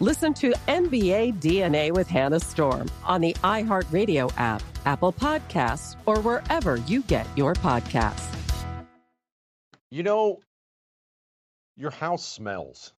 Listen to NBA DNA with Hannah Storm on the iHeartRadio app, Apple Podcasts, or wherever you get your podcasts. You know, your house smells.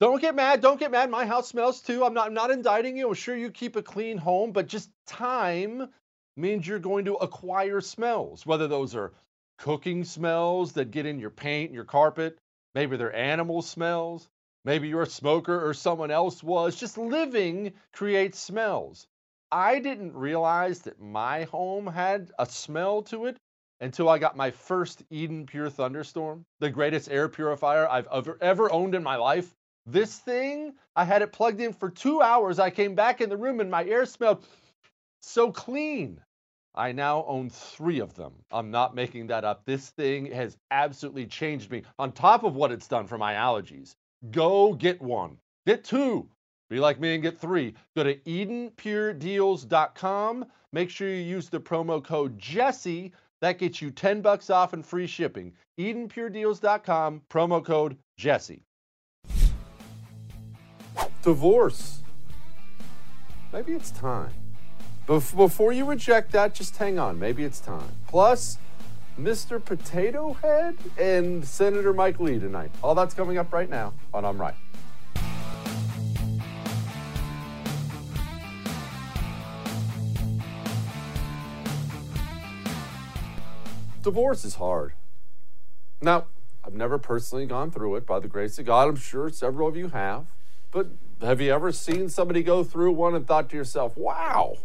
Don't get mad. Don't get mad. My house smells too. I'm not, I'm not indicting you. I'm sure you keep a clean home, but just time means you're going to acquire smells, whether those are cooking smells that get in your paint and your carpet. Maybe they're animal smells. Maybe you're a smoker or someone else was. Just living creates smells. I didn't realize that my home had a smell to it until I got my first Eden Pure Thunderstorm, the greatest air purifier I've ever, ever owned in my life. This thing, I had it plugged in for two hours. I came back in the room and my air smelled so clean. I now own three of them. I'm not making that up. This thing has absolutely changed me on top of what it's done for my allergies. Go get one, get two. Be like me and get three. Go to EdenPureDeals.com. Make sure you use the promo code Jesse. That gets you 10 bucks off and free shipping. EdenPureDeals.com, promo code Jesse. Divorce. Maybe it's time. Before you reject that, just hang on. Maybe it's time. Plus, Mr. Potato Head and Senator Mike Lee tonight. All that's coming up right now on I'm Right. Divorce is hard. Now, I've never personally gone through it by the grace of God. I'm sure several of you have. But have you ever seen somebody go through one and thought to yourself, wow,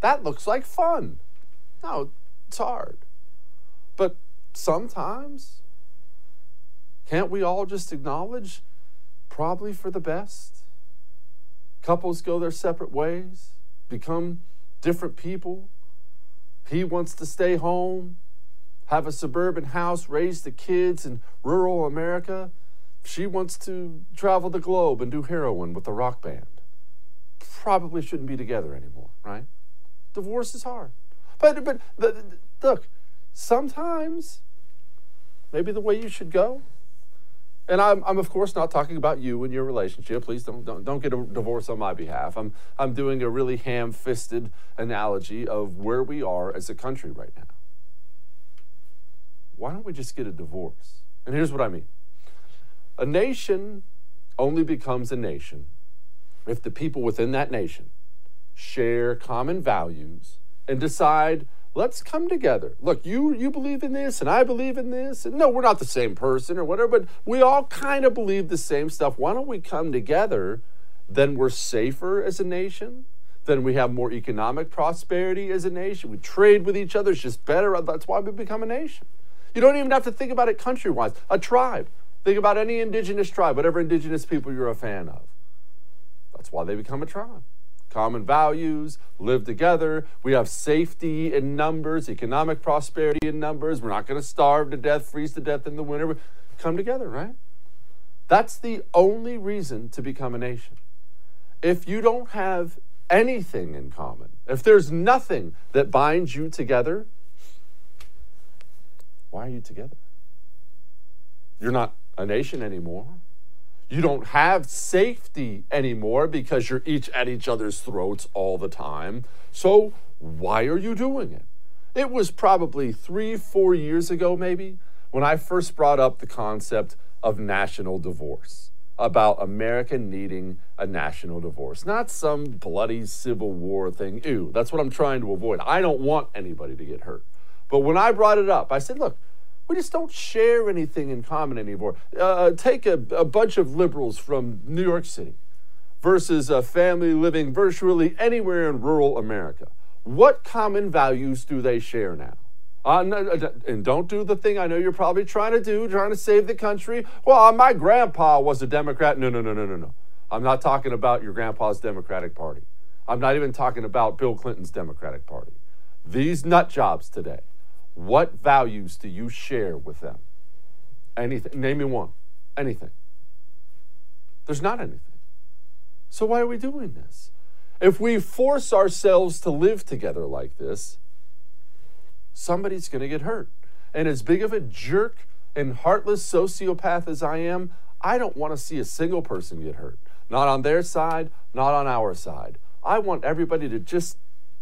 that looks like fun. No, it's hard. But sometimes, can't we all just acknowledge probably for the best? Couples go their separate ways, become different people. He wants to stay home, have a suburban house, raise the kids in rural America. She wants to travel the globe and do heroin with a rock band. Probably shouldn't be together anymore, right? Divorce is hard. But, but, but look, sometimes maybe the way you should go, and I'm, I'm of course not talking about you and your relationship. Please don't, don't, don't get a divorce on my behalf. I'm, I'm doing a really ham fisted analogy of where we are as a country right now. Why don't we just get a divorce? And here's what I mean a nation only becomes a nation if the people within that nation share common values and decide let's come together. Look, you you believe in this and I believe in this. And no, we're not the same person or whatever, but we all kind of believe the same stuff. Why don't we come together? Then we're safer as a nation. Then we have more economic prosperity as a nation. We trade with each other. It's just better. That's why we become a nation. You don't even have to think about it country wise. A tribe. Think about any indigenous tribe, whatever indigenous people you're a fan of. That's why they become a tribe common values, live together. We have safety in numbers, economic prosperity in numbers. We're not going to starve to death, freeze to death in the winter. Come together, right? That's the only reason to become a nation. If you don't have anything in common, if there's nothing that binds you together, why are you together? You're not a nation anymore. You don't have safety anymore because you're each at each other's throats all the time. So why are you doing it? It was probably three, four years ago, maybe, when I first brought up the concept of national divorce, about America needing a national divorce, not some bloody Civil War thing. Ew, that's what I'm trying to avoid. I don't want anybody to get hurt. But when I brought it up, I said, look, we just don't share anything in common anymore. Uh, take a, a, bunch of liberals from New York City versus a family living virtually anywhere in rural America. What common values do they share now? Uh, and don't do the thing I know you're probably trying to do, trying to save the country. Well, my grandpa was a Democrat. No, no, no, no, no, no. I'm not talking about your grandpa's Democratic Party. I'm not even talking about Bill Clinton's Democratic Party. These nut jobs today what values do you share with them? Anything. Name me one. Anything. There's not anything. So why are we doing this? If we force ourselves to live together like this, somebody's going to get hurt. And as big of a jerk and heartless sociopath as I am, I don't want to see a single person get hurt. Not on their side, not on our side. I want everybody to just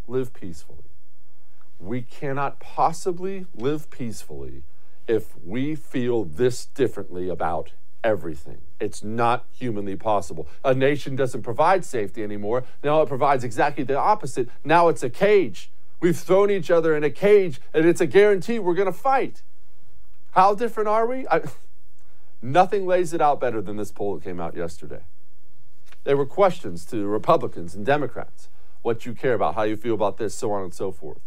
live peacefully we cannot possibly live peacefully if we feel this differently about everything. It's not humanly possible. A nation doesn't provide safety anymore. Now it provides exactly the opposite. Now it's a cage. We've thrown each other in a cage, and it's a guarantee we're going to fight. How different are we? I, nothing lays it out better than this poll that came out yesterday. There were questions to Republicans and Democrats what you care about, how you feel about this, so on and so forth.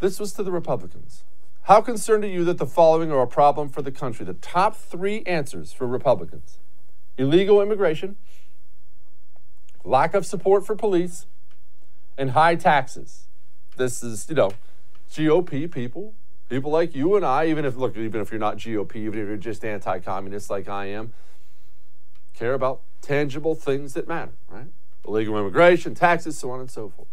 This was to the Republicans. How concerned are you that the following are a problem for the country? The top three answers for Republicans illegal immigration, lack of support for police, and high taxes. This is, you know, GOP people, people like you and I, even if, look, even if you're not GOP, even if you're just anti communist like I am, care about tangible things that matter, right? Illegal immigration, taxes, so on and so forth.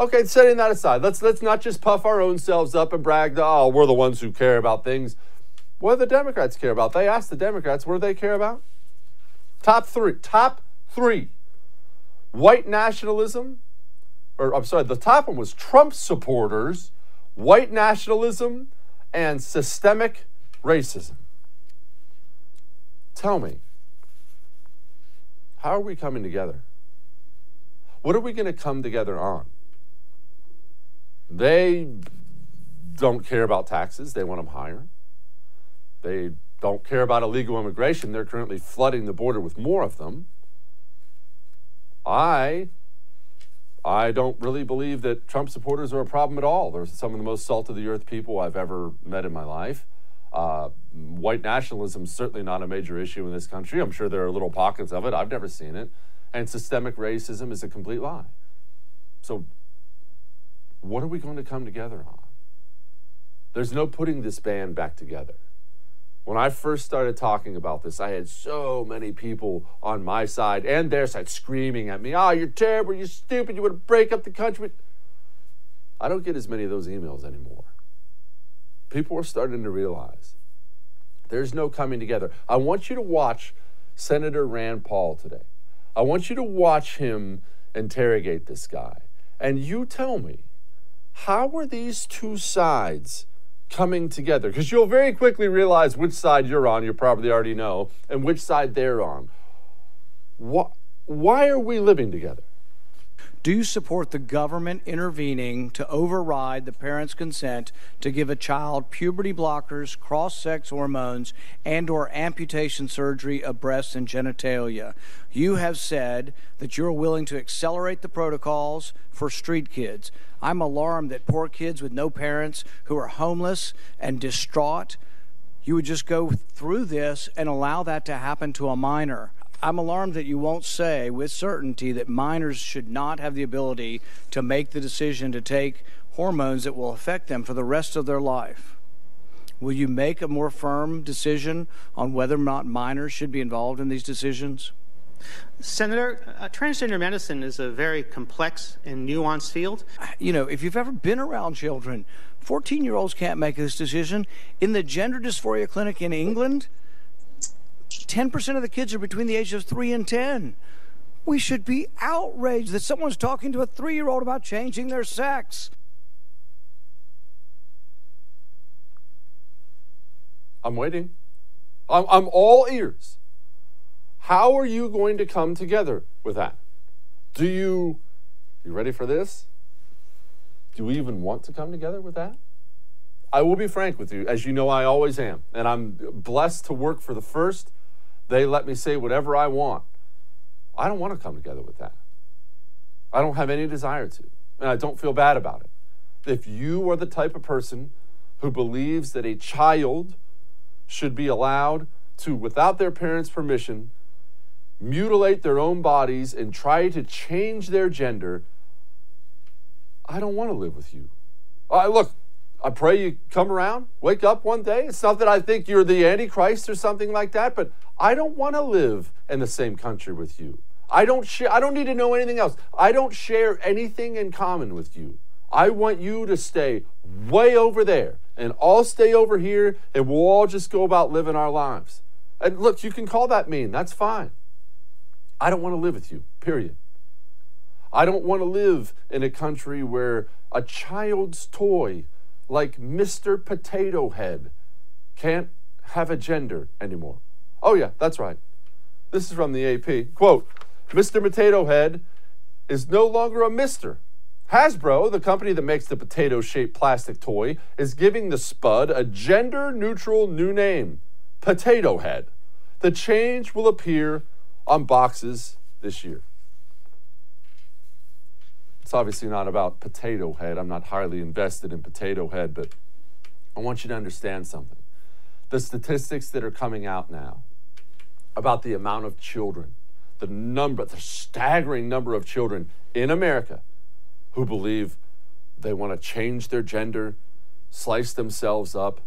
Okay, setting that aside, let's let's not just puff our own selves up and brag that oh we're the ones who care about things. What do the Democrats care about? They asked the Democrats what do they care about. Top three, top three, white nationalism, or I'm sorry, the top one was Trump supporters, white nationalism, and systemic racism. Tell me, how are we coming together? What are we going to come together on? They don't care about taxes, they want them higher. They don't care about illegal immigration. They're currently flooding the border with more of them. I I don't really believe that Trump supporters are a problem at all. They're some of the most salt of the earth people I've ever met in my life. Uh, white nationalism is certainly not a major issue in this country. I'm sure there are little pockets of it. I've never seen it. And systemic racism is a complete lie. So what are we going to come together on? There's no putting this band back together. When I first started talking about this, I had so many people on my side and their side screaming at me, Oh, you're terrible, you're stupid, you want to break up the country. I don't get as many of those emails anymore. People are starting to realize there's no coming together. I want you to watch Senator Rand Paul today. I want you to watch him interrogate this guy. And you tell me, how are these two sides coming together? Because you'll very quickly realize which side you're on, you probably already know, and which side they're on. Why, why are we living together? Do you support the government intervening to override the parent's consent to give a child puberty blockers, cross-sex hormones, and or amputation surgery of breasts and genitalia? You have said that you're willing to accelerate the protocols for street kids. I'm alarmed that poor kids with no parents who are homeless and distraught, you would just go through this and allow that to happen to a minor. I'm alarmed that you won't say with certainty that minors should not have the ability to make the decision to take hormones that will affect them for the rest of their life. Will you make a more firm decision on whether or not minors should be involved in these decisions? Senator, uh, transgender medicine is a very complex and nuanced field. You know, if you've ever been around children, 14 year olds can't make this decision. In the gender dysphoria clinic in England, 10% of the kids are between the ages of 3 and 10. We should be outraged that someone's talking to a three year old about changing their sex. I'm waiting. I'm, I'm all ears. How are you going to come together with that? Do you, you ready for this? Do we even want to come together with that? I will be frank with you, as you know I always am, and I'm blessed to work for the first they let me say whatever I want. I don't want to come together with that. I don't have any desire to, and I don't feel bad about it. If you are the type of person who believes that a child should be allowed to, without their parents' permission, mutilate their own bodies and try to change their gender, I don't want to live with you. Uh, look, I pray you come around, wake up one day. It's not that I think you're the Antichrist or something like that, but I don't want to live in the same country with you. I don't share I don't need to know anything else. I don't share anything in common with you. I want you to stay way over there and I'll stay over here and we'll all just go about living our lives. And look, you can call that mean. That's fine. I don't want to live with you. Period. I don't want to live in a country where a child's toy like Mr. Potato Head can't have a gender anymore. Oh, yeah, that's right. This is from the AP. Quote Mr. Potato Head is no longer a Mr. Hasbro, the company that makes the potato shaped plastic toy, is giving the Spud a gender neutral new name Potato Head. The change will appear on boxes this year. It's obviously not about Potato Head. I'm not highly invested in Potato Head, but I want you to understand something. The statistics that are coming out now about the amount of children, the number, the staggering number of children in America who believe they want to change their gender, slice themselves up,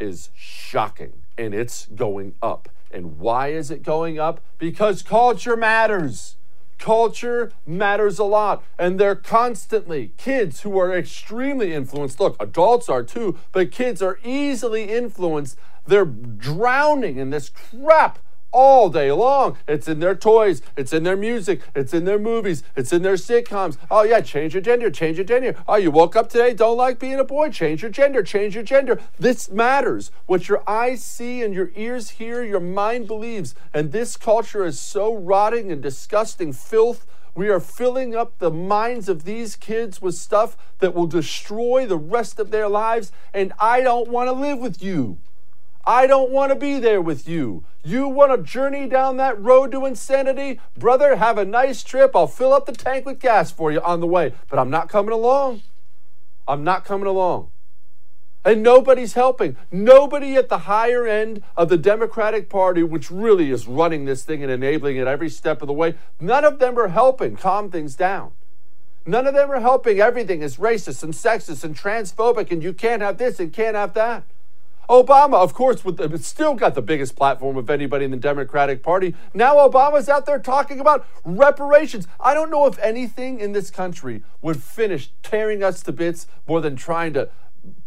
is shocking. And it's going up. And why is it going up? Because culture matters. Culture matters a lot. And they're constantly kids who are extremely influenced. Look, adults are too, but kids are easily influenced. They're drowning in this crap all day long. It's in their toys, it's in their music, it's in their movies, it's in their sitcoms. Oh, yeah, change your gender, change your gender. Oh, you woke up today, don't like being a boy, change your gender, change your gender. This matters. What your eyes see and your ears hear, your mind believes. And this culture is so rotting and disgusting filth. We are filling up the minds of these kids with stuff that will destroy the rest of their lives. And I don't want to live with you. I don't want to be there with you. You want to journey down that road to insanity? Brother, have a nice trip. I'll fill up the tank with gas for you on the way. But I'm not coming along. I'm not coming along. And nobody's helping. Nobody at the higher end of the Democratic Party, which really is running this thing and enabling it every step of the way, none of them are helping calm things down. None of them are helping. Everything is racist and sexist and transphobic, and you can't have this and can't have that. Obama, of course, with the, still got the biggest platform of anybody in the Democratic Party. Now Obama's out there talking about reparations. I don't know if anything in this country would finish tearing us to bits more than trying to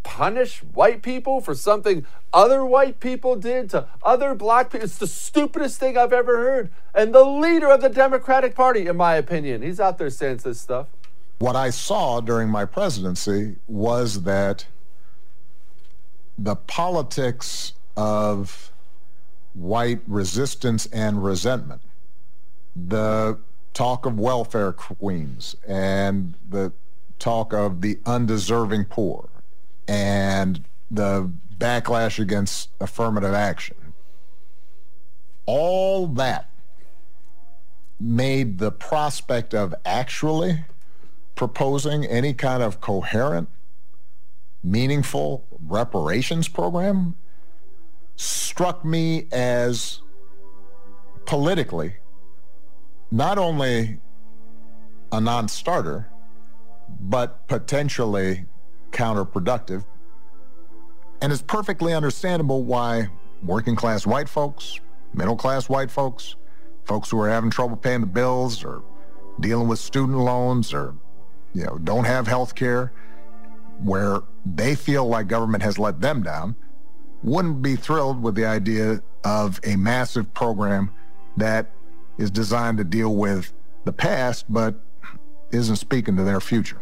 punish white people for something other white people did to other black people. It's the stupidest thing I've ever heard. And the leader of the Democratic Party, in my opinion, he's out there saying this stuff. What I saw during my presidency was that the politics of white resistance and resentment, the talk of welfare queens and the talk of the undeserving poor and the backlash against affirmative action. All that made the prospect of actually proposing any kind of coherent, meaningful reparations program struck me as politically not only a non starter, but potentially counterproductive. And it's perfectly understandable why working class white folks, middle class white folks, folks who are having trouble paying the bills or dealing with student loans or you know don't have health care where they feel like government has let them down wouldn't be thrilled with the idea of a massive program that is designed to deal with the past but isn't speaking to their future.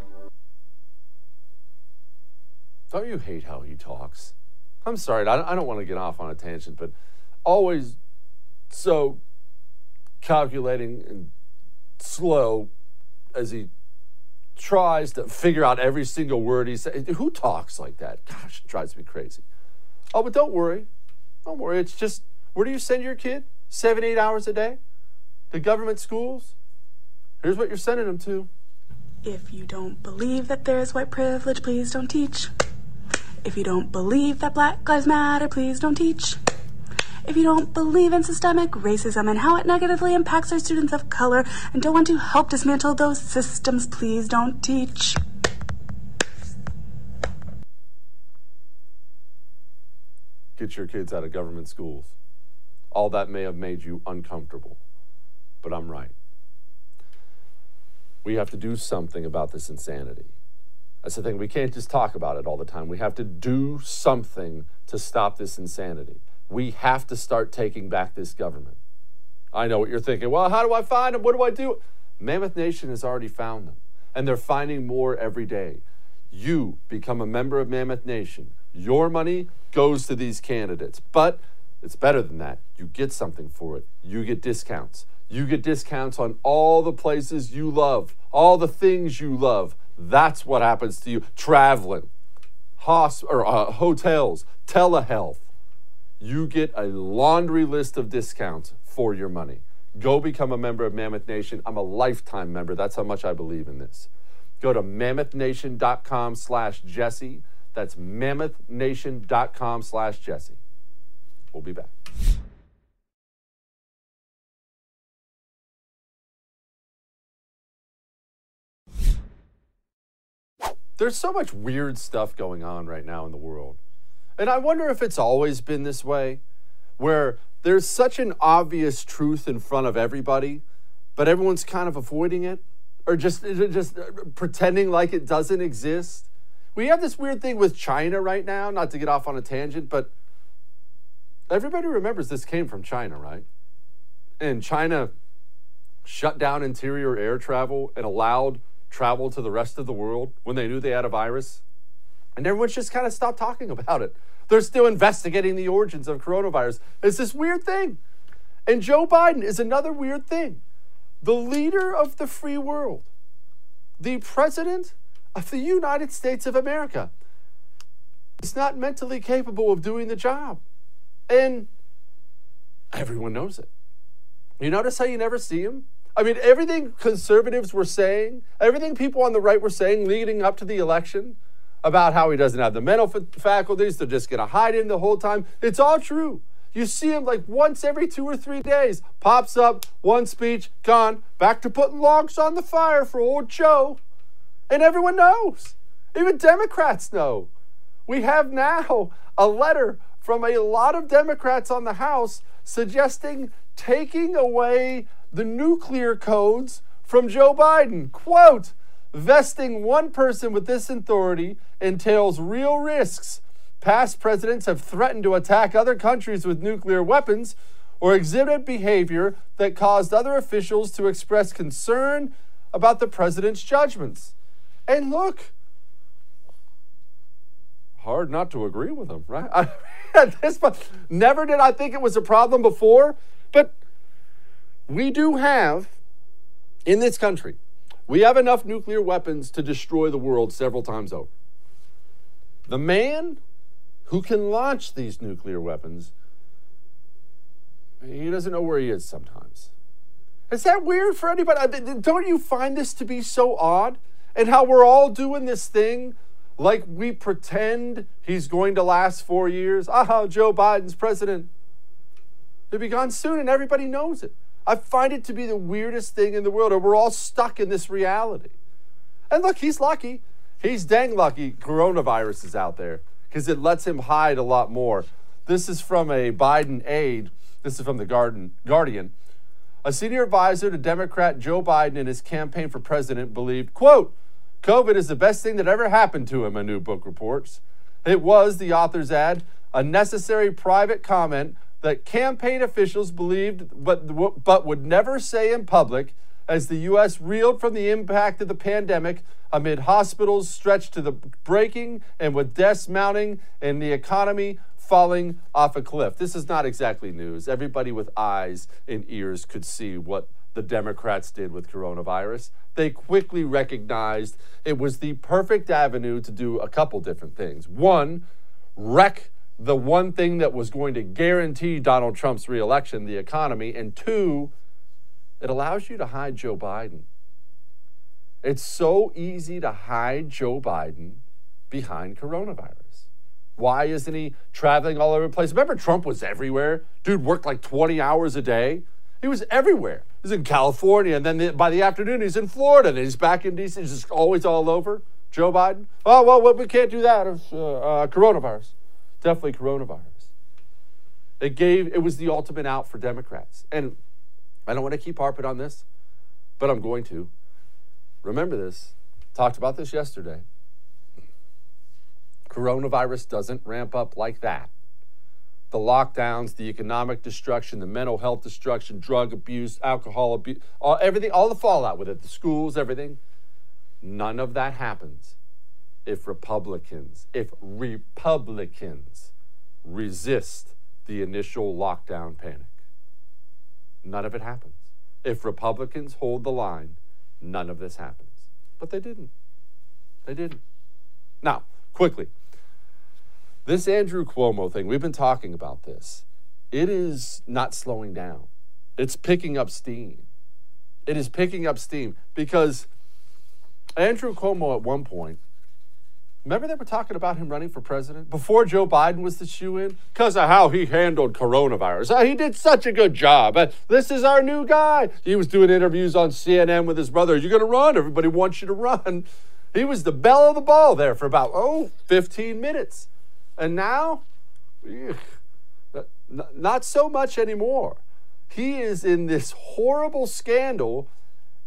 Don't you hate how he talks? I'm sorry, I don't, I don't want to get off on a tangent, but always so calculating and slow as he tries to figure out every single word he says. Who talks like that? Gosh, it drives me crazy. Oh, but don't worry. Don't worry. It's just, where do you send your kid? Seven, eight hours a day? The government schools? Here's what you're sending them to. If you don't believe that there is white privilege, please don't teach. If you don't believe that Black Lives Matter, please don't teach. If you don't believe in systemic racism and how it negatively impacts our students of color and don't want to help dismantle those systems, please don't teach. Get your kids out of government schools. All that may have made you uncomfortable, but I'm right. We have to do something about this insanity. That's the thing. We can't just talk about it all the time. We have to do something to stop this insanity. We have to start taking back this government. I know what you're thinking. Well, how do I find them? What do I do? Mammoth Nation has already found them, and they're finding more every day. You become a member of Mammoth Nation. Your money goes to these candidates. But it's better than that. You get something for it. You get discounts. You get discounts on all the places you love, all the things you love. That's what happens to you. Traveling, hosp- or, uh, hotels, telehealth. You get a laundry list of discounts for your money. Go become a member of Mammoth Nation. I'm a lifetime member. That's how much I believe in this. Go to mammothnation.com slash Jesse. That's mammothnation.com slash Jesse. We'll be back. There's so much weird stuff going on right now in the world. And I wonder if it's always been this way, where there's such an obvious truth in front of everybody, but everyone's kind of avoiding it or just, just uh, pretending like it doesn't exist. We have this weird thing with China right now, not to get off on a tangent, but everybody remembers this came from China, right? And China shut down interior air travel and allowed travel to the rest of the world when they knew they had a virus. And everyone's just kind of stopped talking about it. They're still investigating the origins of coronavirus. It's this weird thing. And Joe Biden is another weird thing. The leader of the free world, the president of the United States of America, is not mentally capable of doing the job. And everyone knows it. You notice how you never see him? I mean, everything conservatives were saying, everything people on the right were saying leading up to the election about how he doesn't have the mental faculties, they're just going to hide him the whole time. It's all true. You see him like once every two or three days, pops up, one speech, gone, back to putting logs on the fire for old Joe. And everyone knows. Even Democrats know. We have now a letter from a lot of Democrats on the House suggesting taking away the nuclear codes from Joe Biden. Quote, vesting one person with this authority entails real risks. Past presidents have threatened to attack other countries with nuclear weapons or exhibited behavior that caused other officials to express concern about the president's judgments. And look, hard not to agree with him, right? I, at this point, never did I think it was a problem before, but we do have in this country, we have enough nuclear weapons to destroy the world several times over. The man who can launch these nuclear weapons, he doesn't know where he is sometimes. Is that weird for anybody? Don't you find this to be so odd? And how we're all doing this thing like we pretend he's going to last four years. Ah, Joe Biden's president. He'll be gone soon, and everybody knows it. I find it to be the weirdest thing in the world, and we're all stuck in this reality. And look, he's lucky. He's dang lucky coronavirus is out there because it lets him hide a lot more. This is from a Biden aide. This is from the Garden, Guardian. A senior advisor to Democrat Joe Biden in his campaign for president believed, quote, COVID is the best thing that ever happened to him, a new book reports. It was, the authors add, a necessary private comment that campaign officials believed but, but would never say in public as the U.S. reeled from the impact of the pandemic amid hospitals stretched to the breaking and with deaths mounting and the economy falling off a cliff. This is not exactly news. Everybody with eyes and ears could see what the Democrats did with coronavirus. They quickly recognized it was the perfect avenue to do a couple different things. One, wreck the one thing that was going to guarantee Donald Trump's reelection, the economy, and two, it allows you to hide Joe Biden. It's so easy to hide Joe Biden behind coronavirus. Why isn't he traveling all over the place? Remember, Trump was everywhere. Dude worked like 20 hours a day. He was everywhere. He's in California, and then the, by the afternoon, he's in Florida, and he's back in D.C. He's just always all over. Joe Biden. Oh, well, we can't do that. It's uh, uh, coronavirus. Definitely coronavirus. It gave, it was the ultimate out for Democrats. And I don't want to keep harping on this, but I'm going to. Remember this. Talked about this yesterday. Coronavirus doesn't ramp up like that. The lockdowns, the economic destruction, the mental health destruction, drug abuse, alcohol abuse, all, everything, all the fallout with it, the schools, everything. None of that happens if Republicans, if Republicans resist the initial lockdown panic. None of it happens. If Republicans hold the line, none of this happens. But they didn't. They didn't. Now, quickly, this Andrew Cuomo thing, we've been talking about this. It is not slowing down, it's picking up steam. It is picking up steam because Andrew Cuomo, at one point, remember they were talking about him running for president before Joe Biden was the shoe in? Because of how he handled coronavirus. Oh, he did such a good job. Uh, this is our new guy. He was doing interviews on CNN with his brother. You're going to run. Everybody wants you to run. He was the belle of the ball there for about, oh, 15 minutes. And now, not so much anymore. He is in this horrible scandal,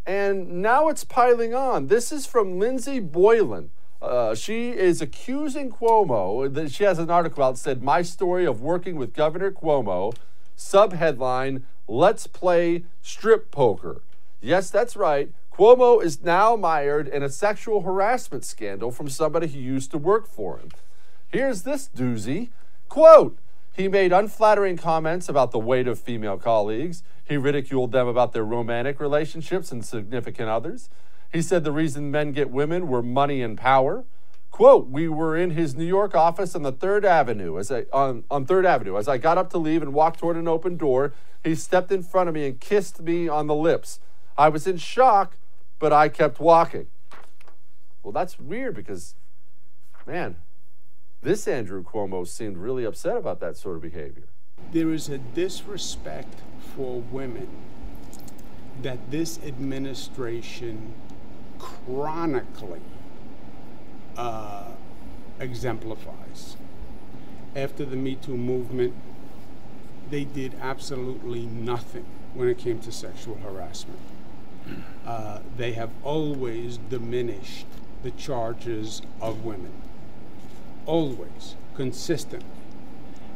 and now it's piling on. This is from Lindsey Boylan. Uh, she is accusing Cuomo. That she has an article out that said, My story of working with Governor Cuomo. Subheadline, Let's play strip poker. Yes, that's right. Cuomo is now mired in a sexual harassment scandal from somebody who used to work for him. Here's this doozy quote. He made unflattering comments about the weight of female colleagues. He ridiculed them about their romantic relationships and significant others. He said the reason men get women were money and power. Quote, we were in his New York office on the Third Avenue as I on, on Third Avenue. As I got up to leave and walked toward an open door, he stepped in front of me and kissed me on the lips. I was in shock, but I kept walking. Well, that's weird because, man, this Andrew Cuomo seemed really upset about that sort of behavior. There is a disrespect for women that this administration chronically uh, exemplifies. After the Me Too movement, they did absolutely nothing when it came to sexual harassment. Uh, they have always diminished the charges of women always, consistently.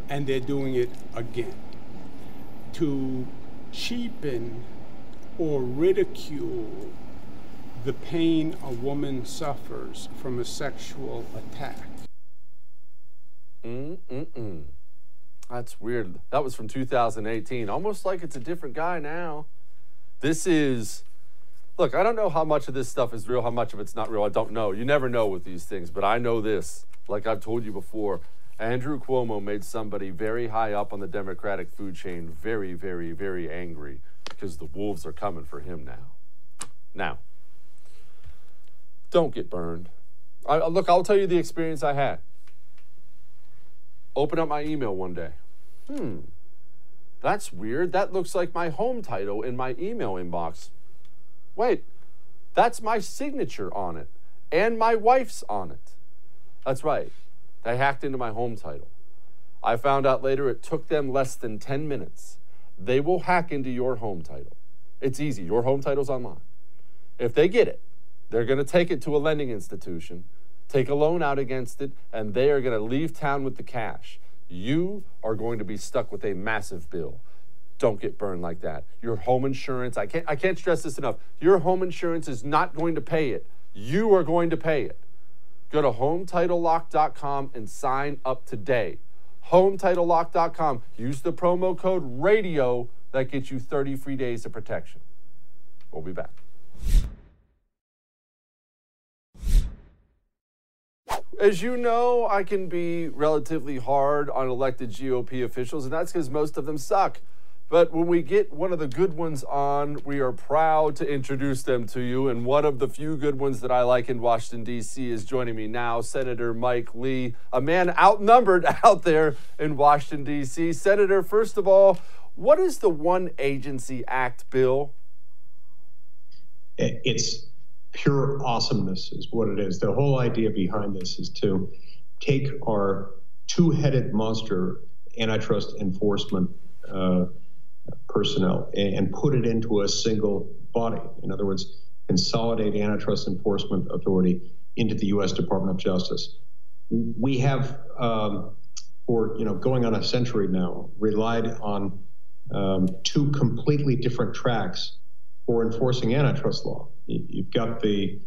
And they're doing it again. To cheapen or ridicule the pain a woman suffers from a sexual attack. Mm-mm-mm. That's weird. That was from 2018. Almost like it's a different guy now. This is look, I don't know how much of this stuff is real, how much of it's not real. I don't know. You never know with these things, but I know this. Like I've told you before, Andrew Cuomo made somebody very high up on the Democratic food chain very, very, very angry because the wolves are coming for him now. Now, don't get burned. I, look, I'll tell you the experience I had. Open up my email one day. Hmm, that's weird. That looks like my home title in my email inbox. Wait, that's my signature on it and my wife's on it. That's right. They hacked into my home title. I found out later it took them less than 10 minutes. They will hack into your home title. It's easy. Your home title's online. If they get it, they're going to take it to a lending institution, take a loan out against it, and they are going to leave town with the cash. You are going to be stuck with a massive bill. Don't get burned like that. Your home insurance, I can't I can't stress this enough. Your home insurance is not going to pay it. You are going to pay it. Go to HometitleLock.com and sign up today. HometitleLock.com. Use the promo code RADIO that gets you 30 free days of protection. We'll be back. As you know, I can be relatively hard on elected GOP officials, and that's because most of them suck. But when we get one of the good ones on, we are proud to introduce them to you. And one of the few good ones that I like in Washington, D.C. is joining me now, Senator Mike Lee, a man outnumbered out there in Washington, D.C. Senator, first of all, what is the One Agency Act bill? It's pure awesomeness, is what it is. The whole idea behind this is to take our two headed monster antitrust enforcement. Uh, personnel and put it into a single body. In other words, consolidate antitrust enforcement authority into the U.S. Department of Justice. We have, um, for you know, going on a century now, relied on um, two completely different tracks for enforcing antitrust law. You've got the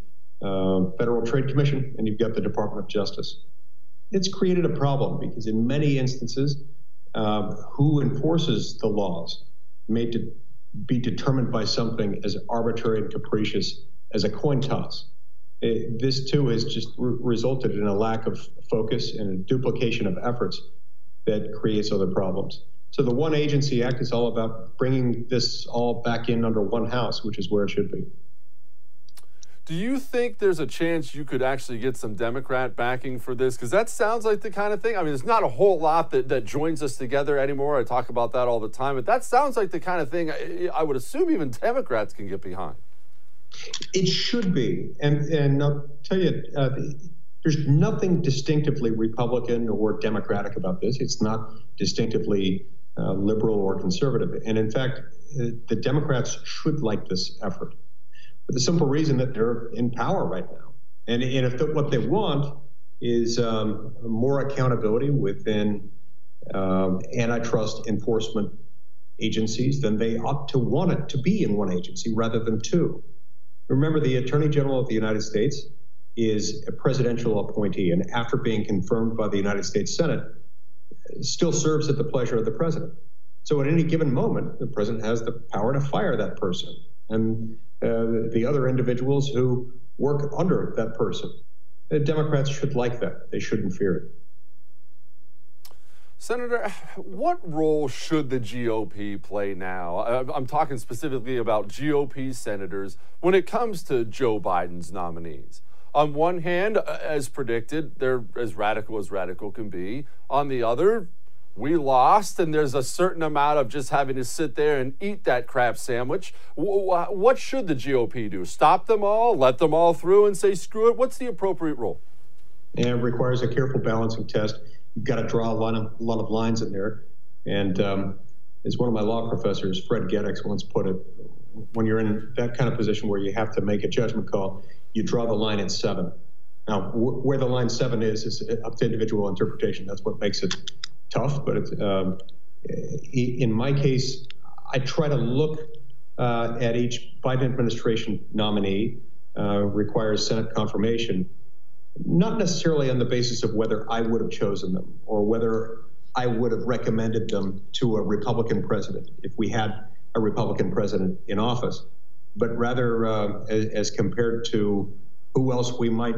uh, Federal Trade Commission and you've got the Department of Justice. It's created a problem because in many instances, uh, who enforces the laws may de- be determined by something as arbitrary and capricious as a coin toss. It, this too has just re- resulted in a lack of focus and a duplication of efforts that creates other problems. So the One Agency Act is all about bringing this all back in under one house, which is where it should be. Do you think there's a chance you could actually get some Democrat backing for this? Because that sounds like the kind of thing. I mean, there's not a whole lot that, that joins us together anymore. I talk about that all the time, but that sounds like the kind of thing I, I would assume even Democrats can get behind. It should be. And, and I'll tell you, uh, there's nothing distinctively Republican or Democratic about this. It's not distinctively uh, liberal or conservative. And in fact, uh, the Democrats should like this effort for the simple reason that they're in power right now. And, and if the, what they want is um, more accountability within um, antitrust enforcement agencies, then they ought to want it to be in one agency rather than two. Remember, the Attorney General of the United States is a presidential appointee, and after being confirmed by the United States Senate, still serves at the pleasure of the president. So at any given moment, the president has the power to fire that person. And uh, the other individuals who work under that person. The Democrats should like that. They shouldn't fear it. Senator, what role should the GOP play now? I'm talking specifically about GOP senators when it comes to Joe Biden's nominees. On one hand, as predicted, they're as radical as radical can be. On the other, we lost, and there's a certain amount of just having to sit there and eat that crap sandwich. What should the GOP do? Stop them all, let them all through, and say, screw it? What's the appropriate role? And it requires a careful balancing test. You've got to draw a lot of, a lot of lines in there. And um, as one of my law professors, Fred Gedicks, once put it, when you're in that kind of position where you have to make a judgment call, you draw the line at seven. Now, where the line seven is, is up to individual interpretation. That's what makes it tough, but it's, um, in my case, I try to look uh, at each Biden administration nominee uh, requires Senate confirmation, not necessarily on the basis of whether I would have chosen them or whether I would have recommended them to a Republican president if we had a Republican president in office, but rather uh, as, as, compared to who else we might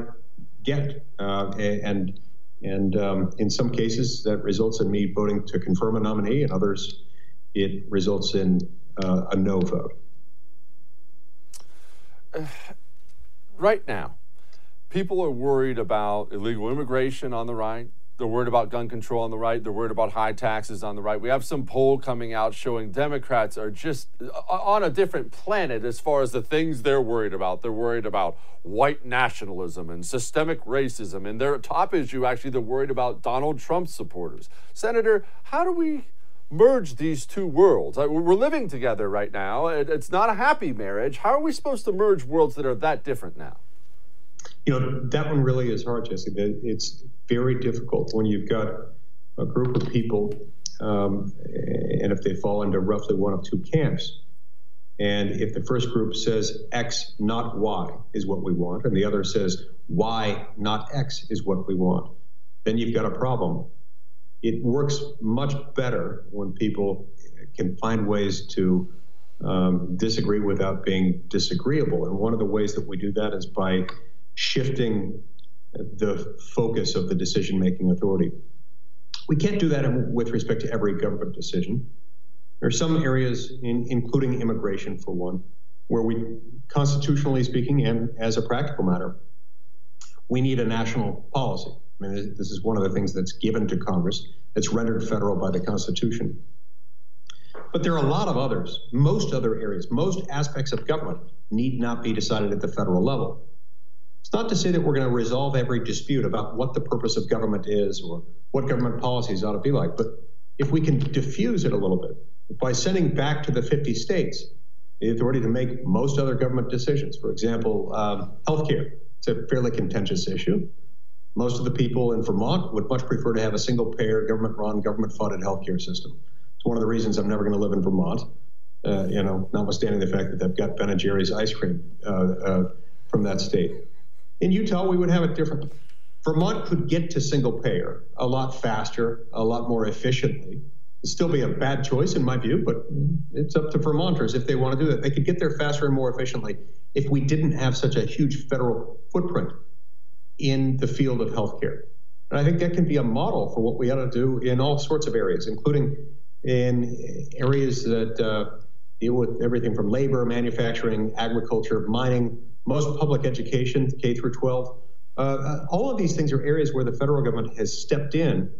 get. Uh, and and um, in some cases, that results in me voting to confirm a nominee, and others, it results in uh, a no vote. right now, people are worried about illegal immigration on the right. They're worried about gun control on the right. They're worried about high taxes on the right. We have some poll coming out showing Democrats are just uh, on a different planet as far as the things they're worried about. They're worried about white nationalism and systemic racism. And their top issue, actually, they're worried about Donald Trump supporters. Senator, how do we merge these two worlds? Uh, we're living together right now. It's not a happy marriage. How are we supposed to merge worlds that are that different now? You know, that one really is hard, Jesse. It's very difficult when you've got a group of people, um, and if they fall into roughly one of two camps. And if the first group says X, not Y, is what we want, and the other says Y, not X, is what we want, then you've got a problem. It works much better when people can find ways to um, disagree without being disagreeable. And one of the ways that we do that is by shifting the focus of the decision making authority. We can't do that with respect to every government decision. There are some areas, in, including immigration, for one, where we, constitutionally speaking, and as a practical matter, we need a national policy. I mean, this is one of the things that's given to Congress, that's rendered federal by the Constitution. But there are a lot of others. Most other areas, most aspects of government need not be decided at the federal level. It's not to say that we're going to resolve every dispute about what the purpose of government is or what government policies ought to be like, but if we can diffuse it a little bit by sending back to the 50 states the authority to make most other government decisions. For example, um, healthcare. It's a fairly contentious issue. Most of the people in Vermont would much prefer to have a single payer, government run, government funded healthcare system. It's one of the reasons I'm never going to live in Vermont, uh, you know, notwithstanding the fact that they've got Ben & Jerry's ice cream uh, uh, from that state. In Utah, we would have it different. Vermont could get to single payer a lot faster, a lot more efficiently. It'd still be a bad choice in my view, but it's up to Vermonters if they want to do that. They could get there faster and more efficiently if we didn't have such a huge federal footprint in the field of healthcare. And I think that can be a model for what we ought to do in all sorts of areas, including in areas that uh, deal with everything from labor, manufacturing, agriculture, mining, most public education, K through 12. Uh, uh, all of these things are areas where the federal government has stepped in,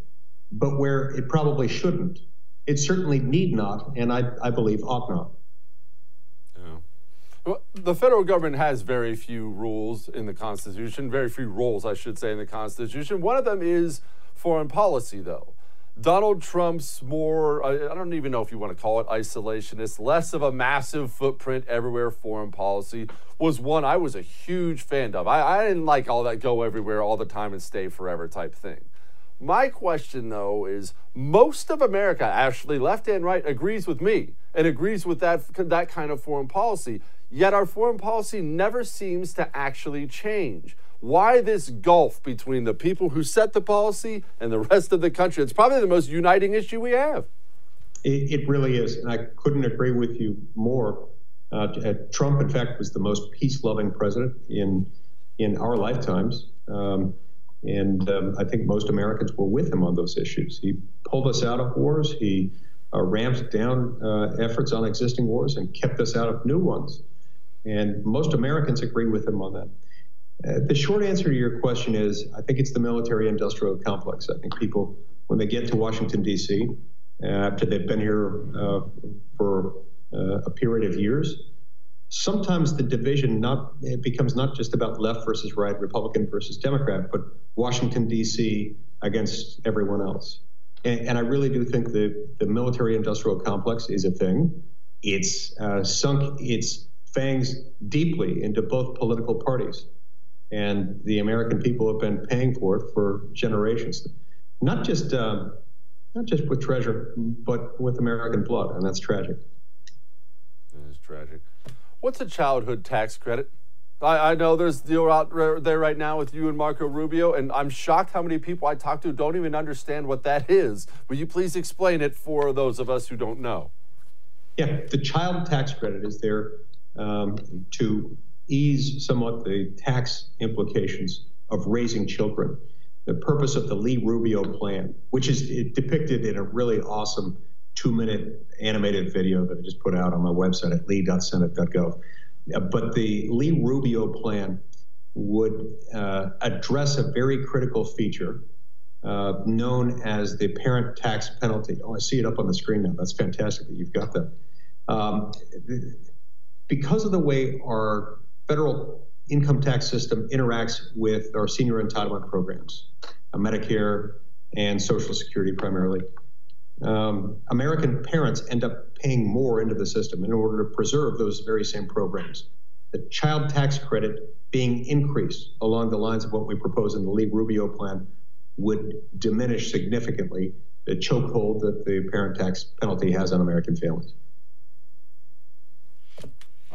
but where it probably shouldn't. It certainly need not, and I, I believe ought not. The federal government has very few rules in the Constitution, very few roles, I should say, in the Constitution. One of them is foreign policy, though. Donald Trump's more, I don't even know if you want to call it isolationist, less of a massive footprint everywhere foreign policy was one I was a huge fan of. I, I didn't like all that go everywhere all the time and stay forever type thing. My question, though, is most of America, actually left and right, agrees with me and agrees with that, that kind of foreign policy. Yet our foreign policy never seems to actually change. Why this gulf between the people who set the policy and the rest of the country? It's probably the most uniting issue we have. It, it really is. And I couldn't agree with you more. Uh, Trump, in fact, was the most peace loving president in, in our lifetimes. Um, and um, I think most Americans were with him on those issues. He pulled us out of wars. He uh, ramped down uh, efforts on existing wars and kept us out of new ones. And most Americans agree with him on that. Uh, the short answer to your question is I think it's the military industrial complex. I think people, when they get to Washington, D.C., uh, after they've been here uh, for uh, a period of years, sometimes the division not it becomes not just about left versus right, Republican versus Democrat, but Washington, D.C. against everyone else. And, and I really do think that the military industrial complex is a thing. It's uh, sunk its fangs deeply into both political parties and the American people have been paying for it for generations. Not just uh, not just with treasure, but with American blood, and that's tragic. It is tragic. What's a childhood tax credit? I, I know there's a deal out there right now with you and Marco Rubio, and I'm shocked how many people I talk to don't even understand what that is. Will you please explain it for those of us who don't know? Yeah, the child tax credit is there um, to ease somewhat the tax implications of raising children. The purpose of the Lee Rubio plan, which is depicted in a really awesome two minute animated video that I just put out on my website at lee.senate.gov. Uh, but the Lee Rubio plan would uh, address a very critical feature uh, known as the parent tax penalty. Oh, I see it up on the screen now. That's fantastic that you've got that. Um, because of the way our federal income tax system interacts with our senior entitlement programs, uh, Medicare and Social Security primarily, um, American parents end up paying more into the system in order to preserve those very same programs. The child tax credit being increased along the lines of what we propose in the Lee Rubio plan would diminish significantly the chokehold that the parent tax penalty has on American families.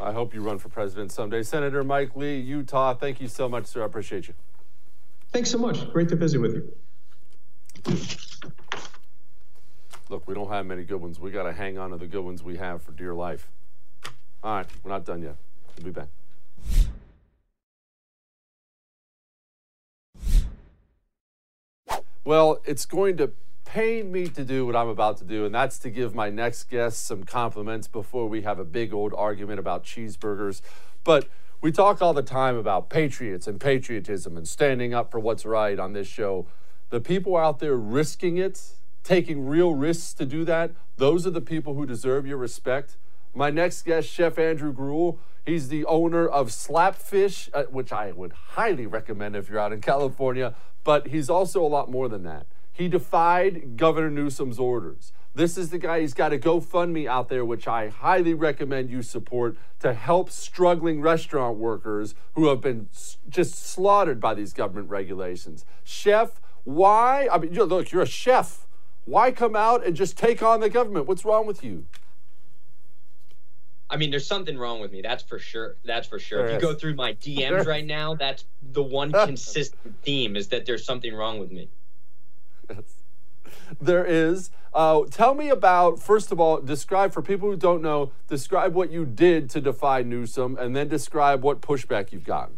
I hope you run for president someday. Senator Mike Lee, Utah, thank you so much, sir. I appreciate you. Thanks so much. Great to visit with you. Look, we don't have many good ones. We got to hang on to the good ones we have for dear life. All right, we're not done yet. We'll be back. Well, it's going to pain me to do what I'm about to do, and that's to give my next guest some compliments before we have a big old argument about cheeseburgers. But we talk all the time about patriots and patriotism and standing up for what's right on this show. The people out there risking it, taking real risks to do that, those are the people who deserve your respect. My next guest, Chef Andrew Gruel, he's the owner of Slapfish, uh, which I would highly recommend if you're out in California, but he's also a lot more than that. He defied Governor Newsom's orders. This is the guy, he's got a GoFundMe out there, which I highly recommend you support to help struggling restaurant workers who have been just slaughtered by these government regulations. Chef, why? I mean, look, you're a chef. Why come out and just take on the government? What's wrong with you? I mean, there's something wrong with me. That's for sure. That's for sure. There if you is. go through my DMs right now, that's the one consistent theme is that there's something wrong with me. Yes. There is. Uh, tell me about, first of all, describe for people who don't know, describe what you did to defy Newsom and then describe what pushback you've gotten.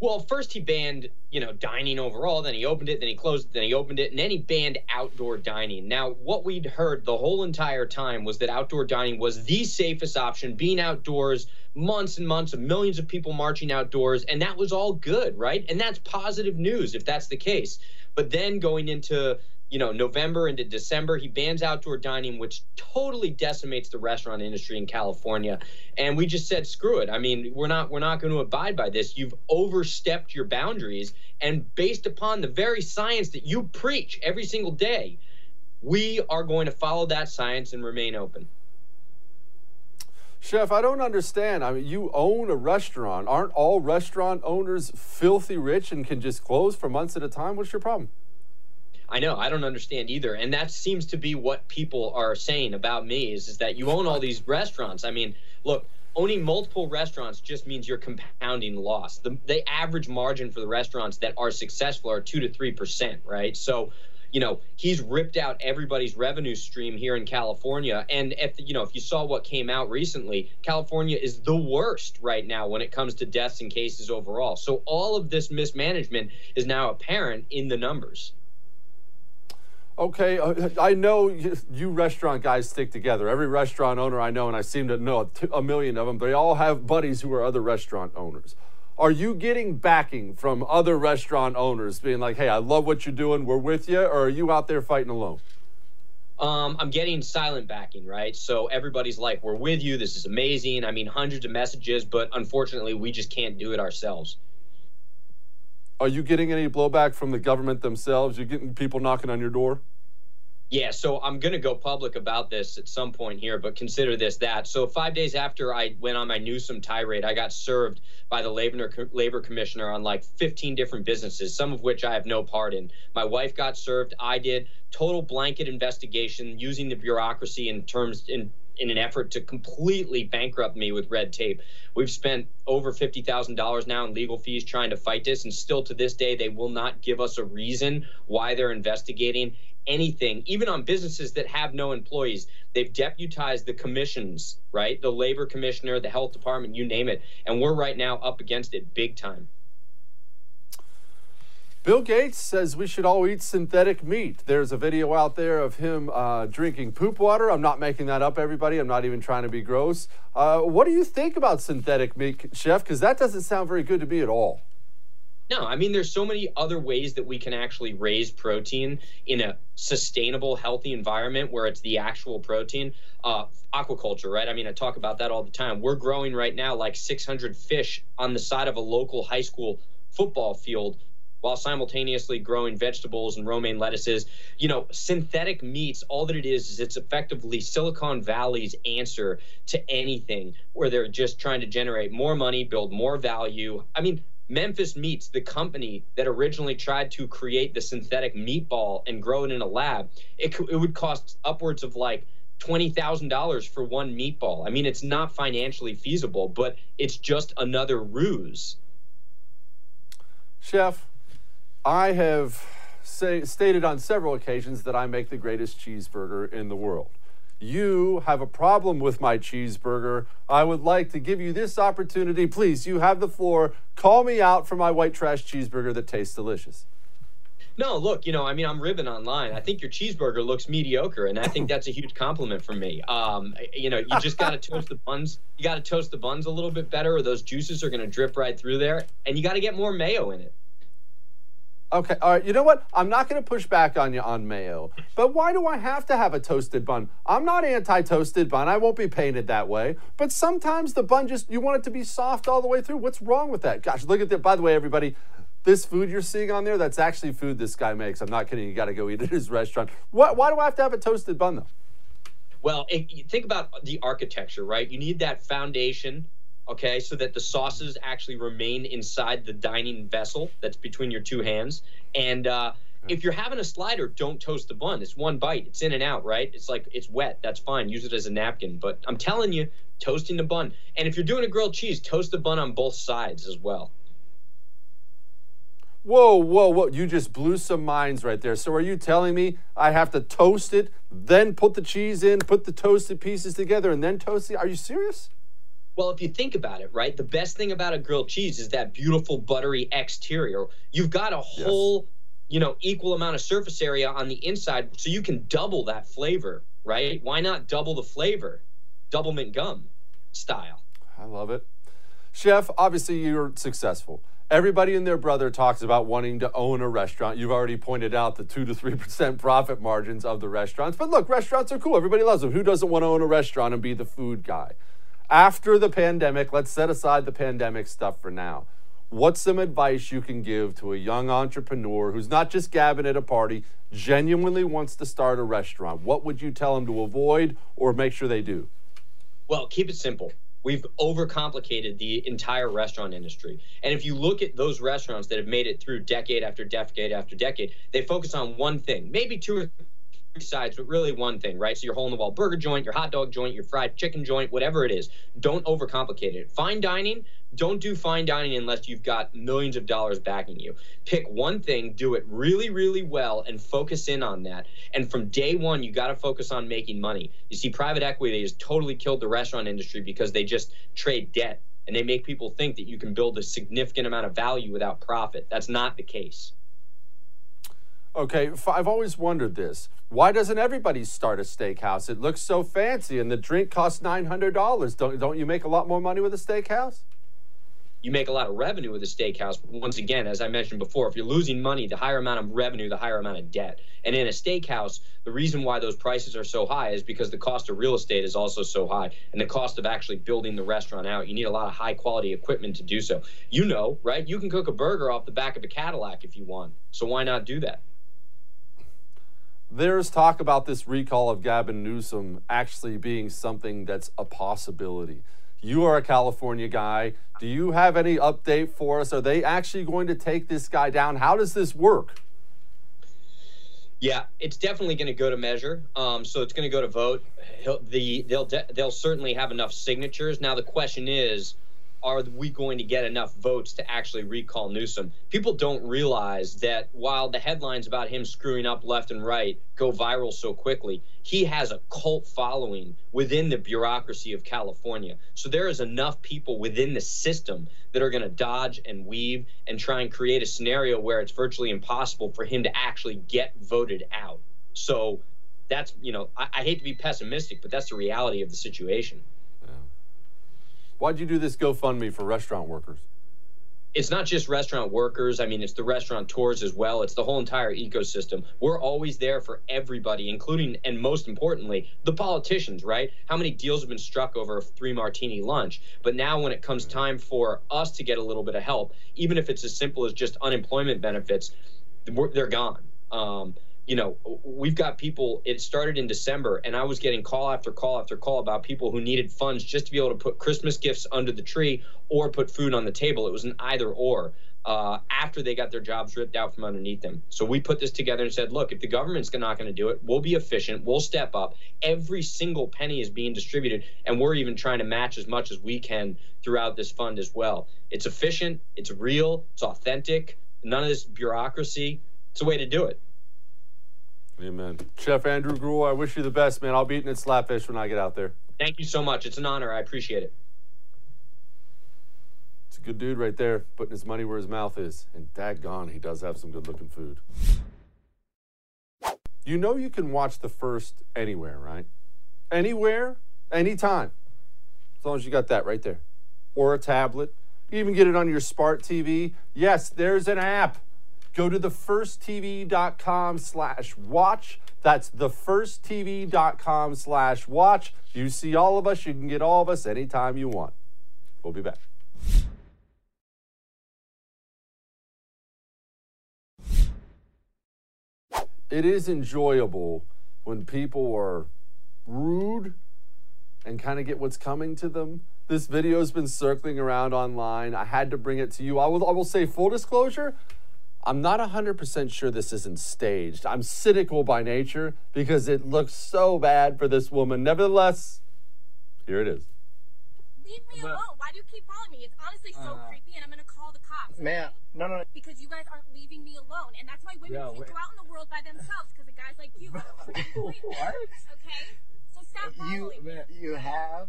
Well, first he banned, you know, dining overall, then he opened it, then he closed it, then he opened it, and then he banned outdoor dining. Now, what we'd heard the whole entire time was that outdoor dining was the safest option, being outdoors, months and months of millions of people marching outdoors, and that was all good, right? And that's positive news if that's the case. But then going into you know, November into December, he bans outdoor dining, which totally decimates the restaurant industry in California. And we just said, screw it. I mean, we're not we're not going to abide by this. You've overstepped your boundaries, and based upon the very science that you preach every single day, we are going to follow that science and remain open. Chef, I don't understand. I mean, you own a restaurant. Aren't all restaurant owners filthy rich and can just close for months at a time? What's your problem? I know I don't understand either, and that seems to be what people are saying about me is, is that you own all these restaurants. I mean, look, owning multiple restaurants just means you're compounding loss. The, the average margin for the restaurants that are successful are two to three percent, right? So, you know, he's ripped out everybody's revenue stream here in California. And if you know, if you saw what came out recently, California is the worst right now when it comes to deaths and cases overall. So all of this mismanagement is now apparent in the numbers. Okay, uh, I know you restaurant guys stick together. Every restaurant owner I know, and I seem to know a million of them, they all have buddies who are other restaurant owners. Are you getting backing from other restaurant owners being like, hey, I love what you're doing, we're with you, or are you out there fighting alone? Um, I'm getting silent backing, right? So everybody's like, we're with you, this is amazing. I mean, hundreds of messages, but unfortunately, we just can't do it ourselves. Are you getting any blowback from the government themselves? You're getting people knocking on your door? Yeah, so I'm going to go public about this at some point here, but consider this that. So, five days after I went on my Newsom tirade, I got served by the labor, labor commissioner on like 15 different businesses, some of which I have no part in. My wife got served. I did. Total blanket investigation using the bureaucracy in terms in in an effort to completely bankrupt me with red tape. We've spent over $50,000 now in legal fees trying to fight this, and still to this day, they will not give us a reason why they're investigating anything, even on businesses that have no employees. They've deputized the commissions, right? The labor commissioner, the health department, you name it. And we're right now up against it big time. Bill Gates says we should all eat synthetic meat. There's a video out there of him uh, drinking poop water. I'm not making that up, everybody. I'm not even trying to be gross. Uh, what do you think about synthetic meat, Chef? Because that doesn't sound very good to me at all. No, I mean, there's so many other ways that we can actually raise protein in a sustainable, healthy environment where it's the actual protein. Uh, aquaculture, right? I mean, I talk about that all the time. We're growing right now like 600 fish on the side of a local high school football field while simultaneously growing vegetables and romaine lettuces. You know, synthetic meats, all that it is, is it's effectively Silicon Valley's answer to anything where they're just trying to generate more money, build more value. I mean, Memphis Meats, the company that originally tried to create the synthetic meatball and grow it in a lab, it, it would cost upwards of like $20,000 for one meatball. I mean, it's not financially feasible, but it's just another ruse. Chef, I have say, stated on several occasions that I make the greatest cheeseburger in the world. You have a problem with my cheeseburger. I would like to give you this opportunity. Please, you have the floor. Call me out for my white trash cheeseburger that tastes delicious. No, look, you know, I mean, I'm ribbing online. I think your cheeseburger looks mediocre, and I think that's a huge compliment from me. Um, you know, you just got to toast the buns. You got to toast the buns a little bit better, or those juices are going to drip right through there, and you got to get more mayo in it. Okay, all right. You know what? I'm not going to push back on you on mayo, but why do I have to have a toasted bun? I'm not anti-toasted bun. I won't be painted that way. But sometimes the bun just you want it to be soft all the way through. What's wrong with that? Gosh, look at that. By the way, everybody, this food you're seeing on there, that's actually food this guy makes. I'm not kidding. You got to go eat at his restaurant. What, why do I have to have a toasted bun though? Well, it, think about the architecture, right? You need that foundation okay, so that the sauces actually remain inside the dining vessel that's between your two hands. And uh, if you're having a slider, don't toast the bun. It's one bite. It's in and out, right? It's like it's wet. That's fine. Use it as a napkin. But I'm telling you, toasting the bun. And if you're doing a grilled cheese, toast the bun on both sides as well. Whoa, whoa, whoa. You just blew some minds right there. So are you telling me I have to toast it, then put the cheese in, put the toasted pieces together, and then toast it? Are you serious? Well, if you think about it, right, the best thing about a grilled cheese is that beautiful buttery exterior. You've got a whole, yes. you know, equal amount of surface area on the inside, so you can double that flavor, right? Why not double the flavor? Doublemint gum style. I love it. Chef, obviously you're successful. Everybody and their brother talks about wanting to own a restaurant. You've already pointed out the 2 to 3% profit margins of the restaurants. But look, restaurants are cool. Everybody loves them. Who doesn't want to own a restaurant and be the food guy? After the pandemic, let's set aside the pandemic stuff for now. What's some advice you can give to a young entrepreneur who's not just gabbing at a party, genuinely wants to start a restaurant? What would you tell them to avoid or make sure they do? Well, keep it simple. We've overcomplicated the entire restaurant industry. And if you look at those restaurants that have made it through decade after decade after decade, they focus on one thing, maybe two or sides, but really one thing, right? So your hole in the wall burger joint, your hot dog joint, your fried chicken joint, whatever it is. Don't overcomplicate it. Fine dining, don't do fine dining unless you've got millions of dollars backing you. Pick one thing, do it really, really well, and focus in on that. And from day one, you got to focus on making money. You see, private equity has totally killed the restaurant industry because they just trade debt and they make people think that you can build a significant amount of value without profit. That's not the case. Okay, I've always wondered this. Why doesn't everybody start a steakhouse? It looks so fancy and the drink costs $900. Don't, don't you make a lot more money with a steakhouse? You make a lot of revenue with a steakhouse. But once again, as I mentioned before, if you're losing money, the higher amount of revenue, the higher amount of debt. And in a steakhouse, the reason why those prices are so high is because the cost of real estate is also so high and the cost of actually building the restaurant out. You need a lot of high quality equipment to do so. You know, right? You can cook a burger off the back of a Cadillac if you want. So why not do that? There's talk about this recall of Gavin Newsom actually being something that's a possibility. You are a California guy. Do you have any update for us? Are they actually going to take this guy down? How does this work? Yeah, it's definitely going to go to measure. Um, so it's going to go to vote. He'll, the they'll de- they'll certainly have enough signatures. Now the question is, are we going to get enough votes to actually recall Newsom? People don't realize that while the headlines about him screwing up left and right go viral so quickly, he has a cult following within the bureaucracy of California. So there is enough people within the system that are going to dodge and weave and try and create a scenario where it's virtually impossible for him to actually get voted out. So that's, you know, I, I hate to be pessimistic, but that's the reality of the situation. Why'd you do this GoFundMe for restaurant workers? It's not just restaurant workers. I mean, it's the restaurateurs as well. It's the whole entire ecosystem. We're always there for everybody, including and most importantly, the politicians, right? How many deals have been struck over a three martini lunch? But now, when it comes time for us to get a little bit of help, even if it's as simple as just unemployment benefits, they're gone. Um, you know, we've got people, it started in December, and I was getting call after call after call about people who needed funds just to be able to put Christmas gifts under the tree or put food on the table. It was an either or. Uh, after they got their jobs ripped out from underneath them. So we put this together and said, look, if the government's not going to do it, we'll be efficient, we'll step up. Every single penny is being distributed, and we're even trying to match as much as we can throughout this fund as well. It's efficient, it's real, it's authentic, none of this bureaucracy. It's a way to do it. Amen. Chef Andrew Gruel, I wish you the best, man. I'll be eating at Slapfish when I get out there. Thank you so much. It's an honor. I appreciate it. It's a good dude right there, putting his money where his mouth is. And daggone, he does have some good looking food. You know you can watch the first anywhere, right? Anywhere, anytime. As long as you got that right there. Or a tablet. You even get it on your smart TV. Yes, there's an app. Go to thefirsttv.com slash watch. That's thefirsttv.com slash watch. You see all of us. You can get all of us anytime you want. We'll be back. It is enjoyable when people are rude and kind of get what's coming to them. This video has been circling around online. I had to bring it to you. I will, I will say full disclosure, I'm not 100% sure this isn't staged. I'm cynical by nature because it looks so bad for this woman. Nevertheless, here it is. Leave me but, alone. Why do you keep following me? It's honestly so uh, creepy, and I'm going to call the cops. Man, okay? no, no, no. Because you guys aren't leaving me alone, and that's why women can't go out in the world by themselves because of guys like you. what? Okay? So stop following you, me. You have,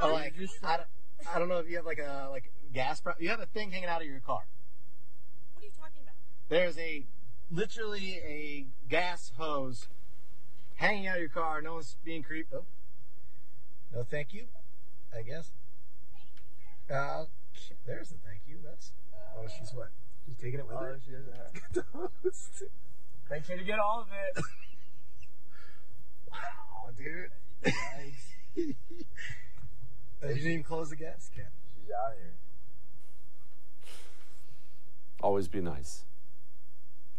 oh, like, I don't, I don't know if you have like a like gas. Pro- you have a thing hanging out of your car. There's a literally a gas hose hanging out of your car. No one's being creeped. Oh, no, thank you. I guess. Uh, there's the thank you. That's. Oh, she's what? She's taking it with oh, her. She doesn't Thank you to get all of it. wow, dude. Nice. I didn't even close the gas cap. She's out here. Always be nice.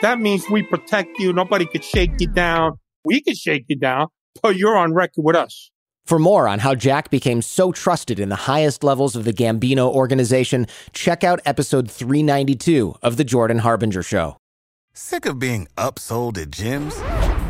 That means we protect you. Nobody could shake you down. We could shake you down, but you're on record with us. For more on how Jack became so trusted in the highest levels of the Gambino organization, check out episode 392 of The Jordan Harbinger Show. Sick of being upsold at gyms?